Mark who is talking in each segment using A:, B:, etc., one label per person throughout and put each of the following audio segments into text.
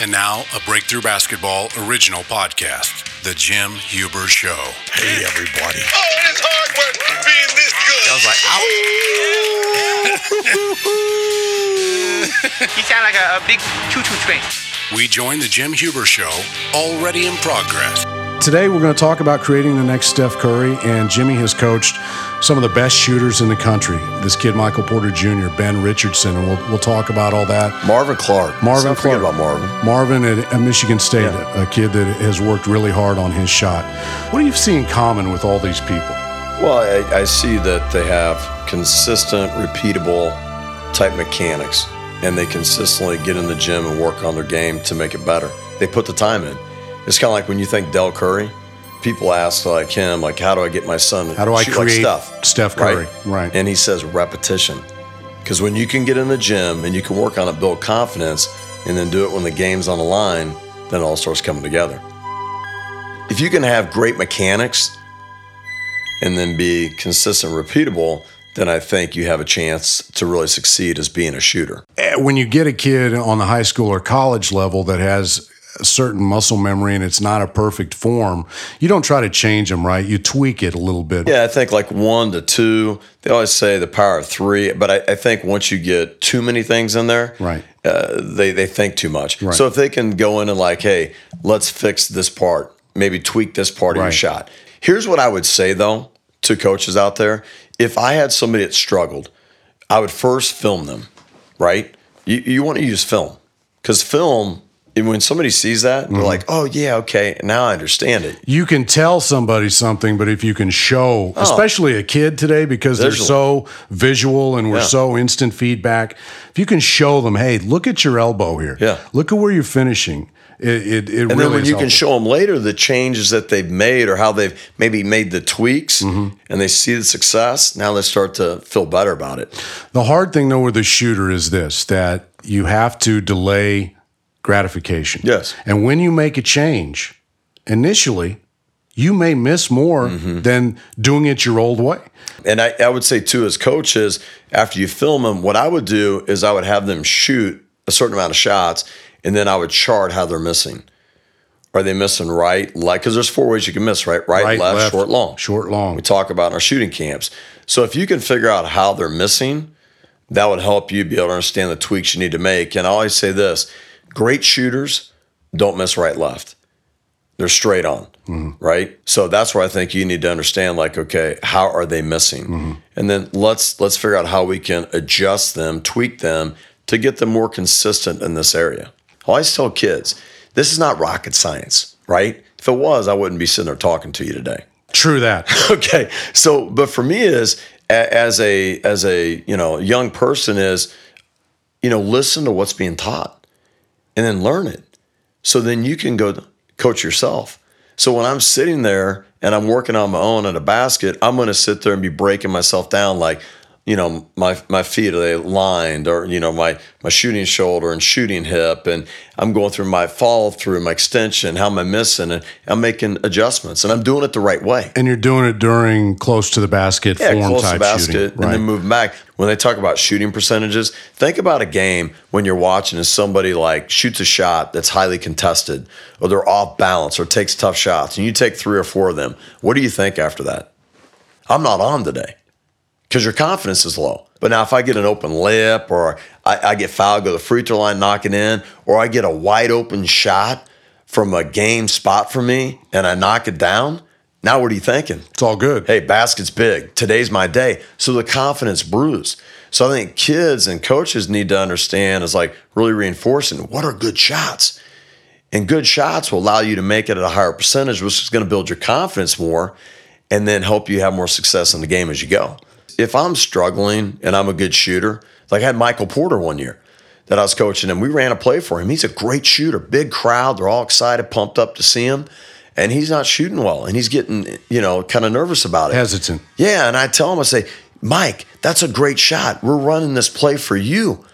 A: And now, a Breakthrough Basketball original podcast, The Jim Huber Show.
B: Hey, everybody.
C: Oh, it's hard work being this good.
B: I was like, ow.
D: You sound like a, a big choo-choo train.
A: We join The Jim Huber Show, already in progress.
E: Today, we're going to talk about creating the next Steph Curry, and Jimmy has coached some of the best shooters in the country. This kid, Michael Porter Jr., Ben Richardson, and we'll, we'll talk about all that.
B: Marvin Clark.
E: Marvin
B: Let's not forget
E: Clark.
B: about Marvin.
E: Marvin at, at Michigan State,
B: Yeah.
E: a kid that has worked really hard on his shot. What do you see in common with all these people?
B: Well, I, I see that they have consistent, repeatable type mechanics, and they consistently get in the gym and work on their game to make it better. They put the time in. It's kind of like when you think Del Curry, people ask like him, like, "How do I get my son to
E: How do I
B: shoot
E: create
B: like Steph?"
E: Steph Curry? Right.
B: And he says repetition, because when you can get in the gym and you can work on it, build confidence, and then do it when the game's on the line, then it all starts coming together. If you can have great mechanics and then be consistent, repeatable, then I think you have a chance to really succeed as being a shooter.
E: Eh, When you get a kid on the high school or college level that has a certain muscle memory and it's not a perfect form, you don't try to change them, right? You tweak it a little bit.
B: Yeah, I think like one to two. They always say the power of three, but I, I think once you get too many things in there,
E: Right.
B: uh, they they think too much.
E: Right.
B: So if they can go in and like, hey, let's fix this part, maybe tweak this part of your shot. Here's what I would say though to coaches out there: if I had somebody that struggled, I would first film them. Right? You you want to use film because film. And When somebody sees that,
E: Mm-hmm.
B: they're like, "Oh yeah, okay, now I understand it."
E: you can tell somebody something, but if you can show, especially a kid today, because they're so visual and we're
B: Yeah.
E: so instant feedback, if you can show them, hey, look at your elbow here.
B: Yeah.
E: Look at where you're finishing. It, it, it
B: And
E: really
B: then when you can show them later the changes that they've made or how they've maybe made the tweaks
E: Mm-hmm.
B: and they see the success, now they start to feel better about it.
E: The hard thing, though, with the shooter is this that you have to delay gratification.
B: Yes.
E: And when you make a change, initially, you may miss more
B: Mm-hmm.
E: than doing it your old way.
B: And I, I would say, too, as coaches, after you film them, what I would do is I would have them shoot a certain amount of shots and then I would chart how they're missing. Are they missing right, left? Because there's four ways you can miss, right? Right, left, short, long.
E: Short, long.
B: we talk about in our shooting camps. So if you can figure out how they're missing, that would help you be able to understand the tweaks you need to make. And I always say this great shooters don't miss right, left. They're straight on, mm-hmm. right? So that's where I think you need to understand, like, okay, how are they missing? Mm-hmm. And then let's let's figure out how we can adjust them, tweak them to get them more consistent in this area. I always tell kids, this is not rocket science, right? If it was, I wouldn't be sitting there talking to you today
E: True that.
B: okay so but for me is as a as a you know young person is you know listen to what's being taught and then learn it. So then you can go coach yourself. So when i'm sitting there and i'm working on my own at a basket i'm going to sit there and be breaking myself down like you know my my feet are they lined or you know my my shooting shoulder and shooting hip and i'm going through my fall through my extension how am i missing and i'm making adjustments and i'm doing it the right way
E: and you're doing it during close to the basket
B: yeah,
E: form
B: close
E: type
B: to basket,
E: shooting.
B: and then moving back. When they talk about shooting percentages, think about a game when you're watching and somebody like shoots a shot that's highly contested, or they're off balance, or takes tough shots, and you take three or four of them. What do you think after that? I'm not on today because your confidence is low. But now, if I get an open lip or I, I get fouled, go to the free throw line, knock it in, or I get a wide open shot from a game spot for me and I knock it down, now what are you thinking?
E: It's all good.
B: hey, basket's big. Today's my day. So the confidence brews. So I think kids and coaches need to understand is like really reinforcing what are good shots. And good shots will allow you to make it at a higher percentage, which is going to build your confidence more and then help you have more success in the game as you go. If I'm struggling and I'm a good shooter, like I had Michael Porter one year that I was coaching and we ran a play for him. He's a great shooter, big crowd. They're all excited, pumped up to see him. And he's not shooting well and he's getting, you know, kind of nervous about it.
E: Hesitant.
B: Yeah, and I tell him, I say, Mike, that's a great shot. We're running this play for you.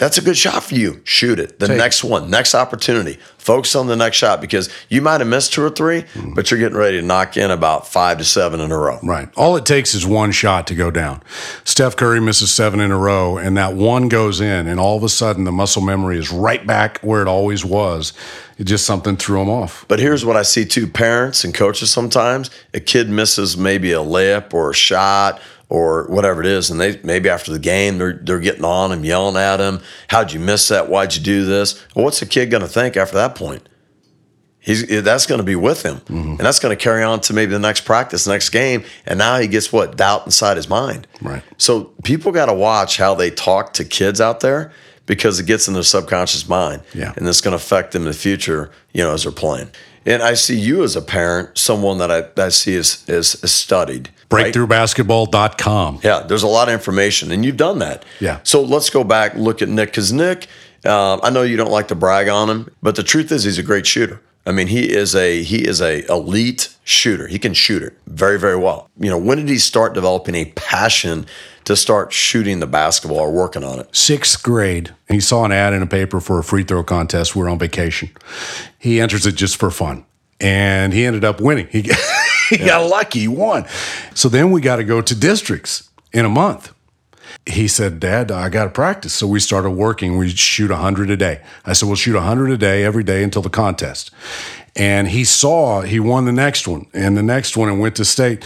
B: That's a good shot for you. Shoot it. The
E: Take
B: next one, next opportunity. Focus on the next shot because you might have missed two or 3 hmm. but you're getting ready to knock in about five to seven in a row.
E: Right. All it takes is one shot to go down. Steph Curry misses seven in a row, and that one goes in, and all of a sudden the muscle memory is right back where it always was. It just something threw him off.
B: But here's what I see too parents and coaches sometimes a kid misses maybe a layup or a shot or whatever it is, and they maybe after the game they're they're getting on him, yelling at him, How'd you miss that? Why'd you do this? Well, what's the kid gonna think after that point? He's eh, that's gonna be with him. Mm-hmm. And that's gonna carry on to maybe the next practice, next game. And now he gets what? Doubt inside his mind.
E: Right.
B: So people gotta watch how they talk to kids out there because it gets in their subconscious mind.
E: Yeah.
B: And it's gonna affect them in the future, you know, as they're playing. And I see you as a parent, someone that I, I see is, is, is studied. right?
E: Breakthroughbasketball.com.
B: Yeah, there's a lot of information, and you've done that.
E: Yeah.
B: So let's go back look at Nick, because Nick, um, I know you don't like to brag on him, but the truth is he's a great shooter. I mean, he is a he is a elite shooter. He can shoot it very very well. You know, when did he start developing a passion to start shooting the basketball or working on it?
E: Sixth grade, he saw an ad in a paper for a free throw contest. We are on vacation. He enters it just for fun, and he ended up winning. He, he got lucky, he won. So then we got to go to districts in a month. He said, Dad, I got to practice. So we started working. We shoot 100 a day. I said, We'll shoot 100 a day every day until the contest. And he saw, he won the next one and the next one and went to state.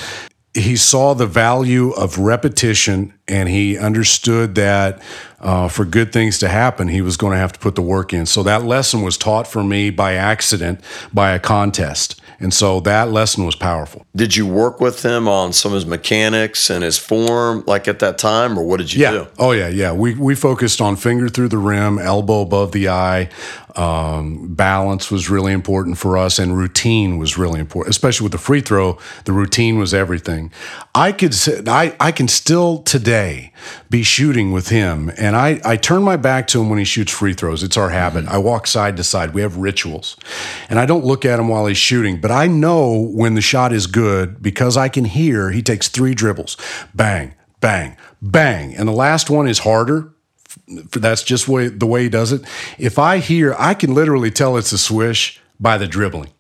E: He saw the value of repetition and he understood that uh, for good things to happen, he was going to have to put the work in. So that lesson was taught for me by accident by a contest. And so that lesson was powerful.
B: Did you work with him on some of his mechanics and his form, like at that time, or what did you
E: Yeah.
B: do?
E: Oh yeah, yeah. We we focused on finger through the rim, elbow above the eye. Um, balance was really important for us, and routine was really important, especially with the free throw. The routine was everything. I could I I can still today be shooting with him, and I I turn my back to him when he shoots free throws. It's our habit. I walk side to side. We have rituals, and I don't look at him while he's shooting, but I know when the shot is good because I can hear he takes three dribbles, bang, bang, bang, and the last one is harder that's just way, the way he does it. If I hear, I can literally tell it's a swish by the dribbling.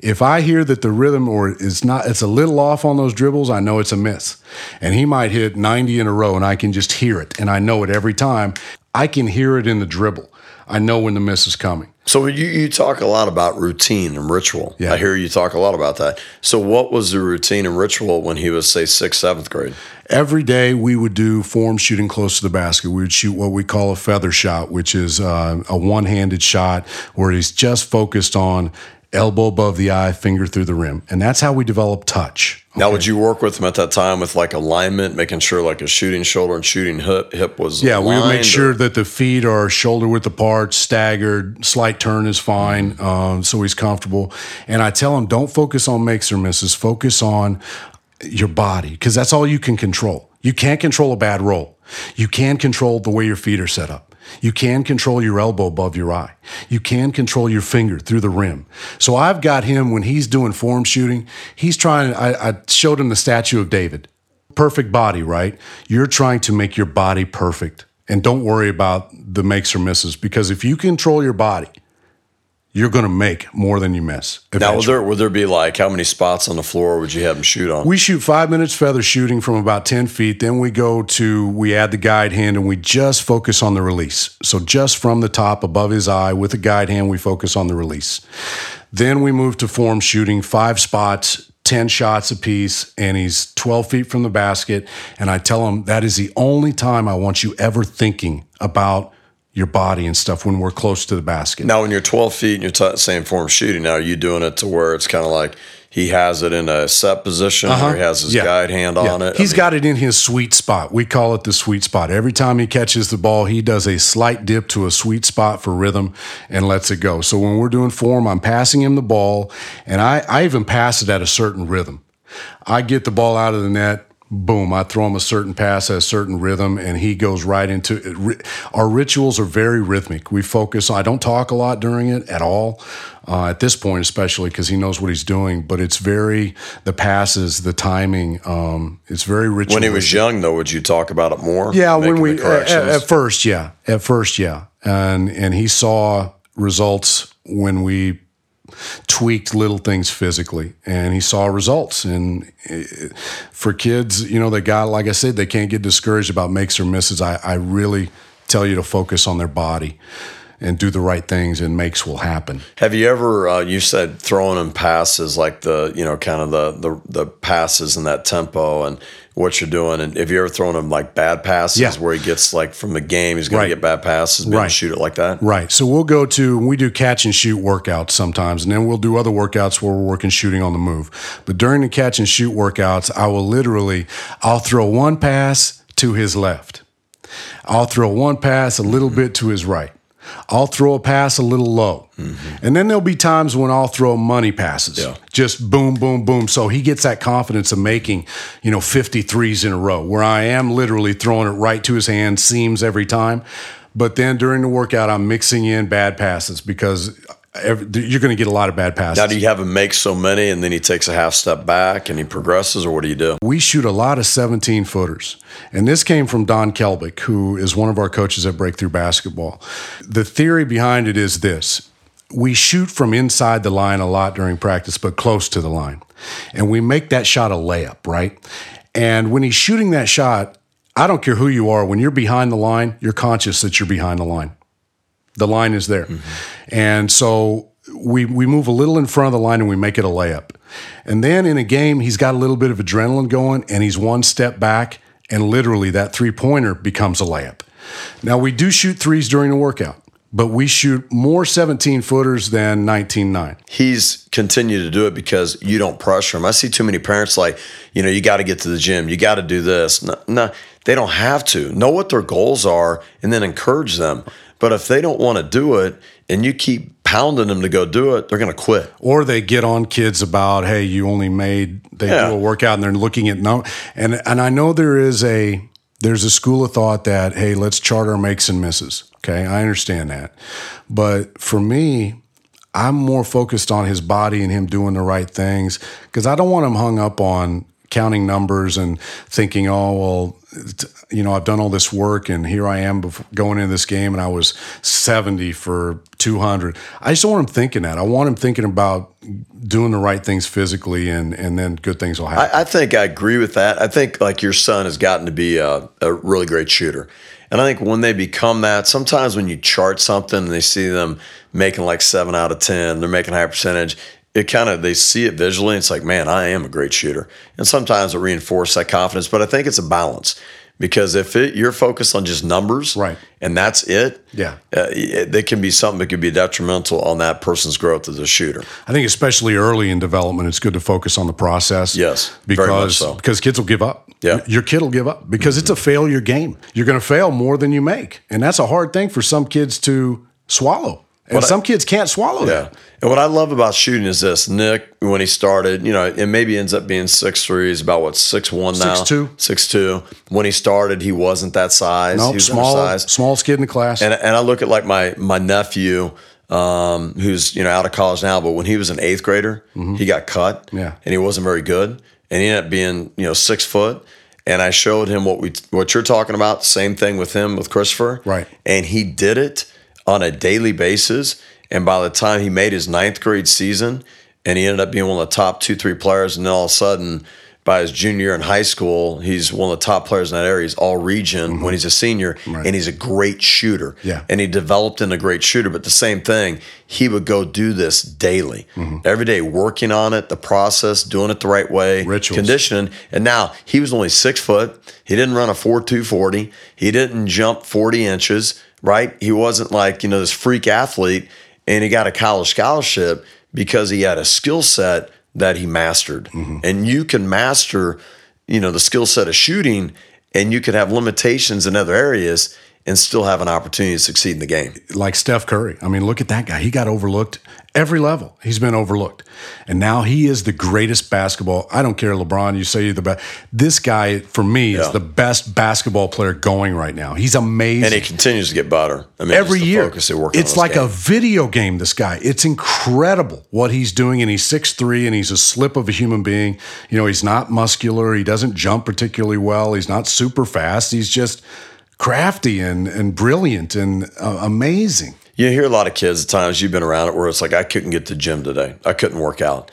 E: If I hear that the rhythm or is not, it's a little off on those dribbles, I know it's a miss. And he might hit 90 in a row and I can just hear it. And I know it every time. I can hear it in the dribble. I know when the miss is coming.
B: So you, you talk a lot about routine and ritual.
E: Yeah.
B: I hear you talk a lot about that. So what was the routine and ritual when he was, say, sixth, seventh grade?
E: Every day we would do form shooting close to the basket. We would shoot what we call a feather shot, which is uh, a one handed shot where he's just focused on elbow above the eye, finger through the rim. And that's how we develop touch.
B: Now, would you work with him at that time with like alignment, making sure like a shooting shoulder and shooting hip, hip was
E: Yeah, we would make sure
B: or-
E: that the feet are shoulder width apart, staggered, slight turn is fine, um, so he's comfortable. And I tell him, don't focus on makes or misses, focus on your body because that's all you can control. You can't control a bad roll. You can control the way your feet are set up. You can control your elbow above your eye. You can control your finger through the rim. So I've got him when he's doing form shooting. He's trying. I, I showed him the statue of David perfect body, right? You're trying to make your body perfect. And don't worry about the makes or misses because if you control your body, you're going to make more than you miss.
B: Now, would there, would there be like how many spots on the floor would you have him shoot on?
E: We shoot five minutes feather shooting from about 10 feet. Then we go to, we add the guide hand and we just focus on the release. So just from the top above his eye with the guide hand, we focus on the release. Then we move to form shooting, five spots, 10 shots apiece, and he's 12 feet from the basket. And I tell him that is the only time I want you ever thinking about your body and stuff when we're close to the basket.
B: now, when you're 12 feet and you're t- saying form shooting, now are you doing it to where it's kind of like he has it in a set position or he has his
E: Uh-huh. Yeah.
B: guide hand
E: Yeah.
B: on it?
E: He's got it in his sweet spot. We call it the sweet spot. Every time he catches the ball, he does a slight dip to a sweet spot for rhythm and lets it go. So when we're doing form, I'm passing him the ball, and I, I even pass it at a certain rhythm. I get the ball out of the net. Boom, I throw him a certain pass at a certain rhythm, and he goes right into it. Our rituals are very rhythmic. We focus. I don't talk a lot during it at all. Uh, at this point, especially because he knows what he's doing, but it's very the passes, the timing. Um, it's very ritual.
B: When he was young, though, would you talk about it more?
E: Yeah, when we at, at first, yeah, at first, yeah, and and he saw results when we tweaked little things physically, and he saw results. And eh, for kids, you know, they got like I said, they can't get discouraged about makes or misses. I, I really tell you to focus on their body and do the right things, and makes will happen.
B: Have you ever? Uh, you said throwing him passes, like the you know, kind of the the the passes in that tempo and what you're doing. And have you ever thrown him like bad passes,
E: Yeah.
B: where he gets like from the game, he's going
E: Right.
B: to get bad passes, maybe
E: Right.
B: shoot it like that?
E: Right. So we'll go to we do catch and shoot workouts sometimes, and then we'll do other workouts where we're working shooting on the move. But during the catch and shoot workouts, I will literally I'll throw one pass to his left. I'll throw one pass a little bit to his right. I'll throw a pass a little low. And then there'll be times when I'll throw money passes.
B: Yeah.
E: Just boom, boom, boom. So he gets that confidence of making, you know, 53s in a row where I am literally throwing it right to his hand, seams every time. But then during the workout, I'm mixing in bad passes because every, you're going to get a lot of bad passes.
B: Now, do you have him make so many, and then he takes a half step back and he progresses, or what do you do?
E: we shoot a lot of 17 footers. And this came from Don Kelbick, who is one of our coaches at Breakthrough Basketball. The theory behind it is this we shoot from inside the line a lot during practice, but close to the line. And we make that shot a layup, right? And when he's shooting that shot, I don't care who you are, when you're behind the line, you're conscious that you're behind the line. The line is there. And so we we move a little in front of the line and we make it a layup. And then in a game, he's got a little bit of adrenaline going and he's one step back and literally that three-pointer becomes a layup. Now we do shoot threes during the workout, but we shoot more 17 footers than 19-9.
B: he's continued to do it because you don't pressure him. I see too many parents like, you know, you got to get to the gym, you got to do this. No, no, they don't have to. Know what their goals are and then encourage them. But if they don't want to do it and you keep pounding them to go do it, they're going to quit.
E: or they get on kids about hey you only made they
B: Yeah.
E: do a workout and they're looking at no and and I know there is a there's a school of thought that hey let's chart our makes and misses okay I understand that but for me I'm more focused on his body and him doing the right things because I don't want him hung up on counting numbers and thinking, oh, well, you know, I've done all this work and here I am going into this game and I was 70 for 200. I just don't want him thinking that. I want him thinking about doing the right things physically and, and then good things will happen.
B: I, I think I agree with that. I think like your son has gotten to be a, a really great shooter. And I think when they become that, sometimes when you chart something and they see them making like seven out of 10, they're making high percentage, it kind of, they see it visually. And it's like, man, I am a great shooter. And sometimes it reinforces that confidence. But I think it's a balance because if it, you're focused on just numbers
E: Right.
B: and that's it,
E: Yeah.
B: uh, it, it can be something that could be detrimental on that person's growth as a shooter.
E: I think especially early in development, it's good to focus on the process.
B: Yes,
E: because
B: so.
E: because kids will give up.
B: Yeah.
E: your kid will give up because it's a failure game. You're going to fail more than you make, and that's a hard thing for some kids to swallow. And
B: What I-
E: some kids can't swallow
B: Yeah.
E: that.
B: And what I love about shooting is this. Nick, when he started, you know, it maybe ends up being six three. He's about what, six one now?
E: 6'2".
B: Six two. When he started, he wasn't that size.
E: No,
B: he was
E: small,
B: undersized.
E: smallest kid in the class.
B: And and I look at like my my nephew, um, who's, you know, out of college now, but when he was an eighth grader, he got cut.
E: Mm-hmm. Yeah.
B: And he wasn't very good. And he ended up being, you know, six foot. And I showed him what we what you're talking about, same thing with him with Christopher.
E: Right.
B: And he did it on a daily basis. And by the time he made his ninth grade season, and he ended up being one of the top two, three players, and then all of a sudden, by his junior year in high school, he's one of the top players in that area. He's all region when he's a senior, and he's a great shooter.
E: Mm-hmm. Yeah.
B: And he developed into a great shooter. But the same thing, he would go do this daily,
E: Mm-hmm.
B: every day, working on it, the process, doing it the right way,
E: Rituals.
B: conditioning. And now he was only six foot. He didn't run a 4 240. He didn't jump 40 inches, right? He wasn't like, you know, this freak athlete. And he got a college scholarship because he had a skill set that he mastered. Mm-hmm. And you can master, you know, the skill set of shooting and you could have limitations in other areas and still have an opportunity to succeed in the game.
E: like Steph Curry. I mean, look at that guy. He got overlooked every level. He's been overlooked. And now he is the greatest basketball. I don't care, LeBron, you say you're the best. This guy, for me, is the best basketball player going right now. He's amazing.
B: And he continues to get better. I mean,
E: every year.
B: focus they work on
E: It's like a video game, this guy. It's incredible what he's doing. And he's 6'3 and he's a slip of a human being. You know, he's not muscular. He doesn't jump particularly well. He's not super fast. He's just crafty and, and brilliant and uh, amazing.
B: You hear a lot of kids at times, you've been around it, where it's like, I couldn't get to the gym today. I couldn't work out.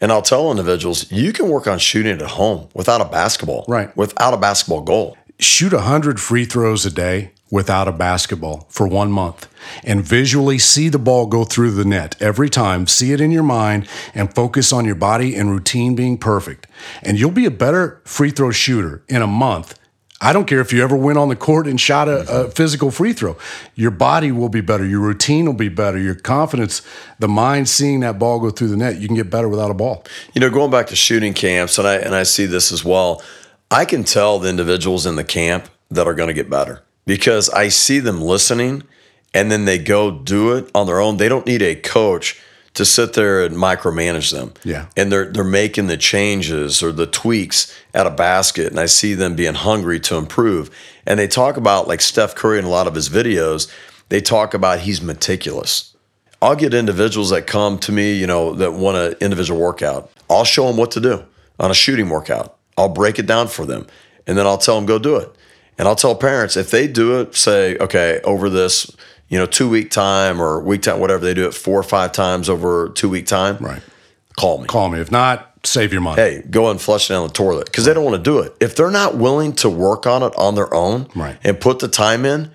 B: And I'll tell individuals, you can work on shooting at home without a basketball.
E: Right.
B: Without a basketball goal.
E: shoot 100 free throws a day without a basketball for one month and visually see the ball go through the net every time, see it in your mind, and focus on your body and routine being perfect. And you'll be a better free throw shooter in a month. I don't care if you ever went on the court and shot a, a physical free throw. Your body will be better. Your routine will be better. Your confidence, the mind seeing that ball go through the net, you can get better without a ball.
B: You know, going back to shooting camps, and I and I see this as well. I can tell the individuals in the camp that are going to get better because I see them listening, and then they go do it on their own. They don't need a coach to sit there and micromanage them.
E: Yeah.
B: and they're they're making the changes or the tweaks at a basket, and I see them being hungry to improve. And they talk about like Steph Curry in a lot of his videos. They talk about he's meticulous. I'll get individuals that come to me, you know, that want an individual workout. I'll show them what to do on a shooting workout. I'll break it down for them, and then I'll tell them go do it. And I'll tell parents if they do it, say, okay, over this, you know, two week time or week time, whatever they do it four or five times over two week time.
E: Right.
B: Call me.
E: Call me. If not, save your money.
B: Hey, go and flush it down the toilet because they don't want to do it. If they're not willing to work on it on their own
E: Right.
B: and put the time in,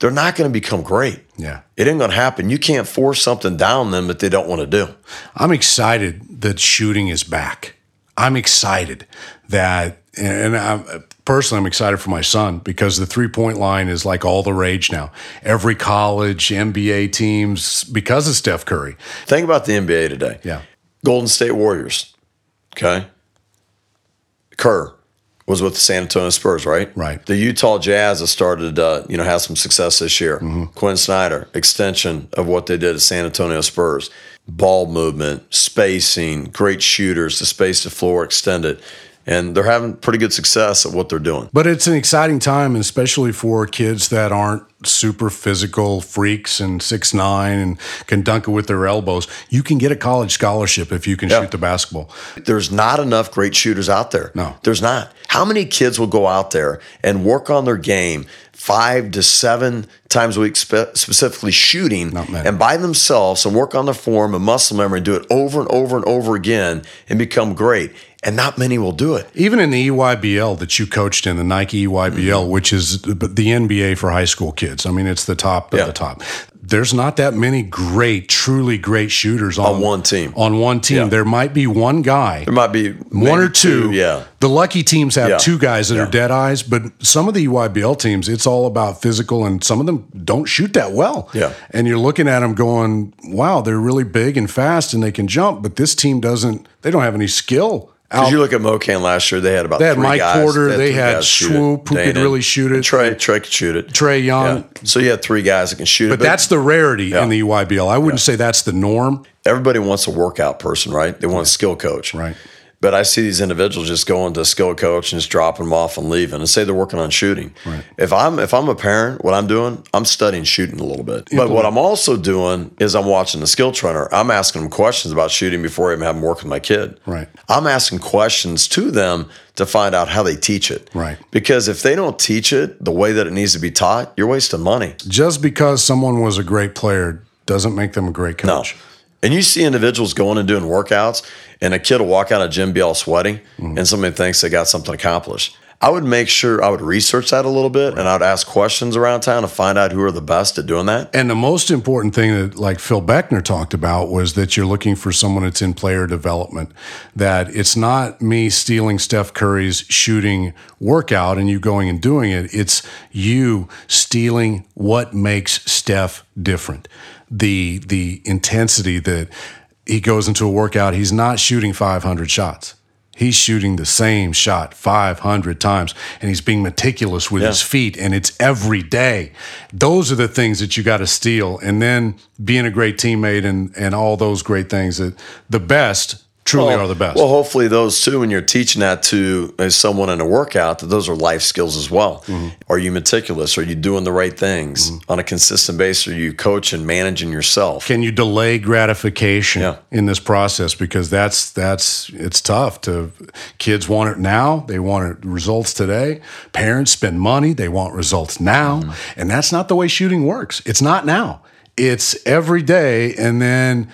B: they're not going to become great.
E: Yeah.
B: It ain't going to happen. You can't force something down them that they don't want to do.
E: I'm excited that shooting is back. I'm excited that, and I'm, personally, I'm excited for my son because the three point line is like all the rage now. Every college, NBA teams, because of Steph Curry.
B: Think about the NBA today.
E: Yeah.
B: Golden State Warriors. Okay. Kerr was with the San Antonio Spurs, right?
E: Right.
B: The Utah Jazz has started, uh, you know, have some success this year.
E: Mm-hmm.
B: Quin Snyder, extension of what they did at San Antonio Spurs. Ball movement, spacing, great shooters, the space to floor extended. And they're having pretty good success at what they're doing.
E: But it's an exciting time, especially for kids that aren't super physical freaks and six nine and can dunk it with their elbows. You can get a college scholarship if you can
B: Yeah.
E: shoot the basketball.
B: There's not enough great shooters out there.
E: No.
B: There's not. How many kids will go out there and work on their game five to seven times a week, spe- specifically shooting, and by themselves and work on their form and muscle memory and do it over and over and over again and become great? And not many will do it.
E: Even in the EYBL that you coached in, the Nike EYBL,
B: Mm-hmm.
E: which is the NBA for high school kids. I mean, it's the top of
B: Yeah.
E: the top. There's not that many great, truly great shooters on,
B: On one team.
E: On one team,
B: Yeah.
E: there might be one guy,
B: There might be
E: one or two.
B: Yeah.
E: The lucky teams have
B: Yeah.
E: two guys that are dead eyes, but some of the EYBL teams, it's all about physical, and some of them don't shoot that well.
B: Yeah.
E: And you're looking at them going, "Wow, they're really big and fast, and they can jump." But this team doesn't. They don't have any skill.
B: Because you look at MoKan last year, they had about
E: They had
B: three
E: Mike
B: guys.
E: Porter, they had
B: shoot it.
E: Swoop, who could really shoot it.
B: Trae, Trae could shoot it.
E: Trae Young.
B: Yeah. So you had three guys that can shoot it.
E: But that's the rarity
B: Yeah.
E: in the EYBL. I wouldn't say that's the norm.
B: everybody wants a workout person, right? They want a skill coach.
E: Right.
B: But I see these individuals just going to a skill coach and just dropping them off and leaving and say they're working on shooting.
E: Right.
B: If I'm if I'm a parent, what I'm doing, I'm studying shooting a little bit. But what I'm also doing is I'm watching the skill trainer. I'm asking them questions about shooting before I even have them work with my kid.
E: Right.
B: I'm asking questions to them to find out how they teach it.
E: Right.
B: Because if they don't teach it the way that it needs to be taught, you're wasting money.
E: Just because someone was a great player doesn't make them a great coach. No.
B: And you see individuals going and doing workouts, and a kid will walk out of gym be all sweating,
E: Mm-hmm.
B: and somebody thinks they got something accomplished. I would make sure I would research that a little bit, and I would ask questions around town to find out who are the best at doing that.
E: And the most important thing that, like Phil Beckner talked about, was that you're looking for someone that's in player development. That it's not me stealing Steph Curry's shooting workout and you going and doing it. It's you stealing what makes Steph different. The the intensity that he goes into a workout. He's not shooting 500 shots. He's shooting the same shot 500 times and he's being meticulous with
B: Yeah.
E: his feet and it's every day. Those are the things that you got to steal. And then being a great teammate and, and all those great things that the best truly
B: Well-
E: are the best.
B: Well, hopefully those too, when you're teaching that to uh, someone in a workout, that those are life skills as well.
E: Mm-hmm.
B: Are you meticulous? Are you doing the right things on a consistent basis? Are you coaching, managing yourself?
E: can you delay gratification
B: Yeah.
E: in this process because that's that's it's tough to kids want it now they want it results today parents spend money they want results now
B: Mm-hmm.
E: and that's not the way shooting works it's not now it's every day and then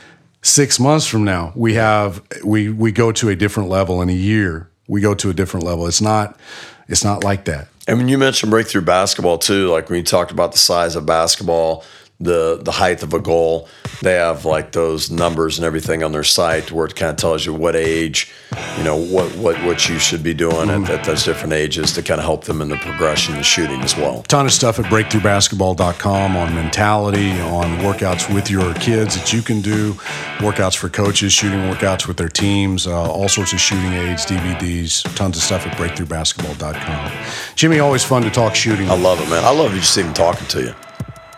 E: 6 months from now we have we we go to a different level in a year. We go to a different level. It's not it's not like that.
B: And when you mentioned breakthrough basketball too, like when you talked about the size of basketball, the the height of a goal, they have like those numbers and everything on their site where it kind of tells you what age, you know, what what what you should be doing at, at those different ages to kind of help them in the progression of shooting as well.
E: ton of stuff at breakthroughbasketball.com on mentality, on workouts with your kids that you can do, workouts for coaches, shooting workouts with their teams, uh, all sorts of shooting aids, DVDs, tons of stuff at breakthroughbasketball.com. Jimmy, always fun to talk shooting.
B: I love it, man. I love you just even talking to you.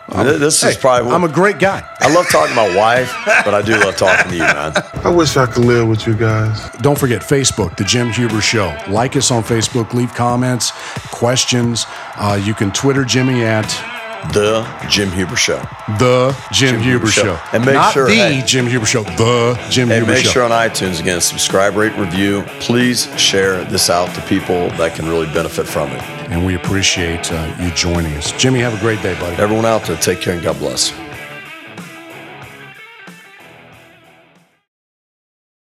B: I mean, this is
E: Hey,
B: probably.
E: I'm a great guy.
B: I love talking to my wife, but I do love talking to you, man.
F: I wish I could live with you guys.
E: Don't forget Facebook, The Jim Huber Show. Like us on Facebook, leave comments, questions. Uh, you can Twitter Jimmy at
B: The Jim Huber Show.
E: The Jim, Huber,
B: Show.
E: Show.
B: And make
E: Not
B: sure-
E: The
B: hey.
E: Jim Huber Show, The Jim Huber Show.
B: And
E: Huber
B: make
E: Show.
B: sure on iTunes again, subscribe, rate, review. Please share this out to people that can really benefit from it.
E: and we appreciate uh, you joining us. Jimmy, have a great day, buddy.
B: Everyone out there, take care and God bless.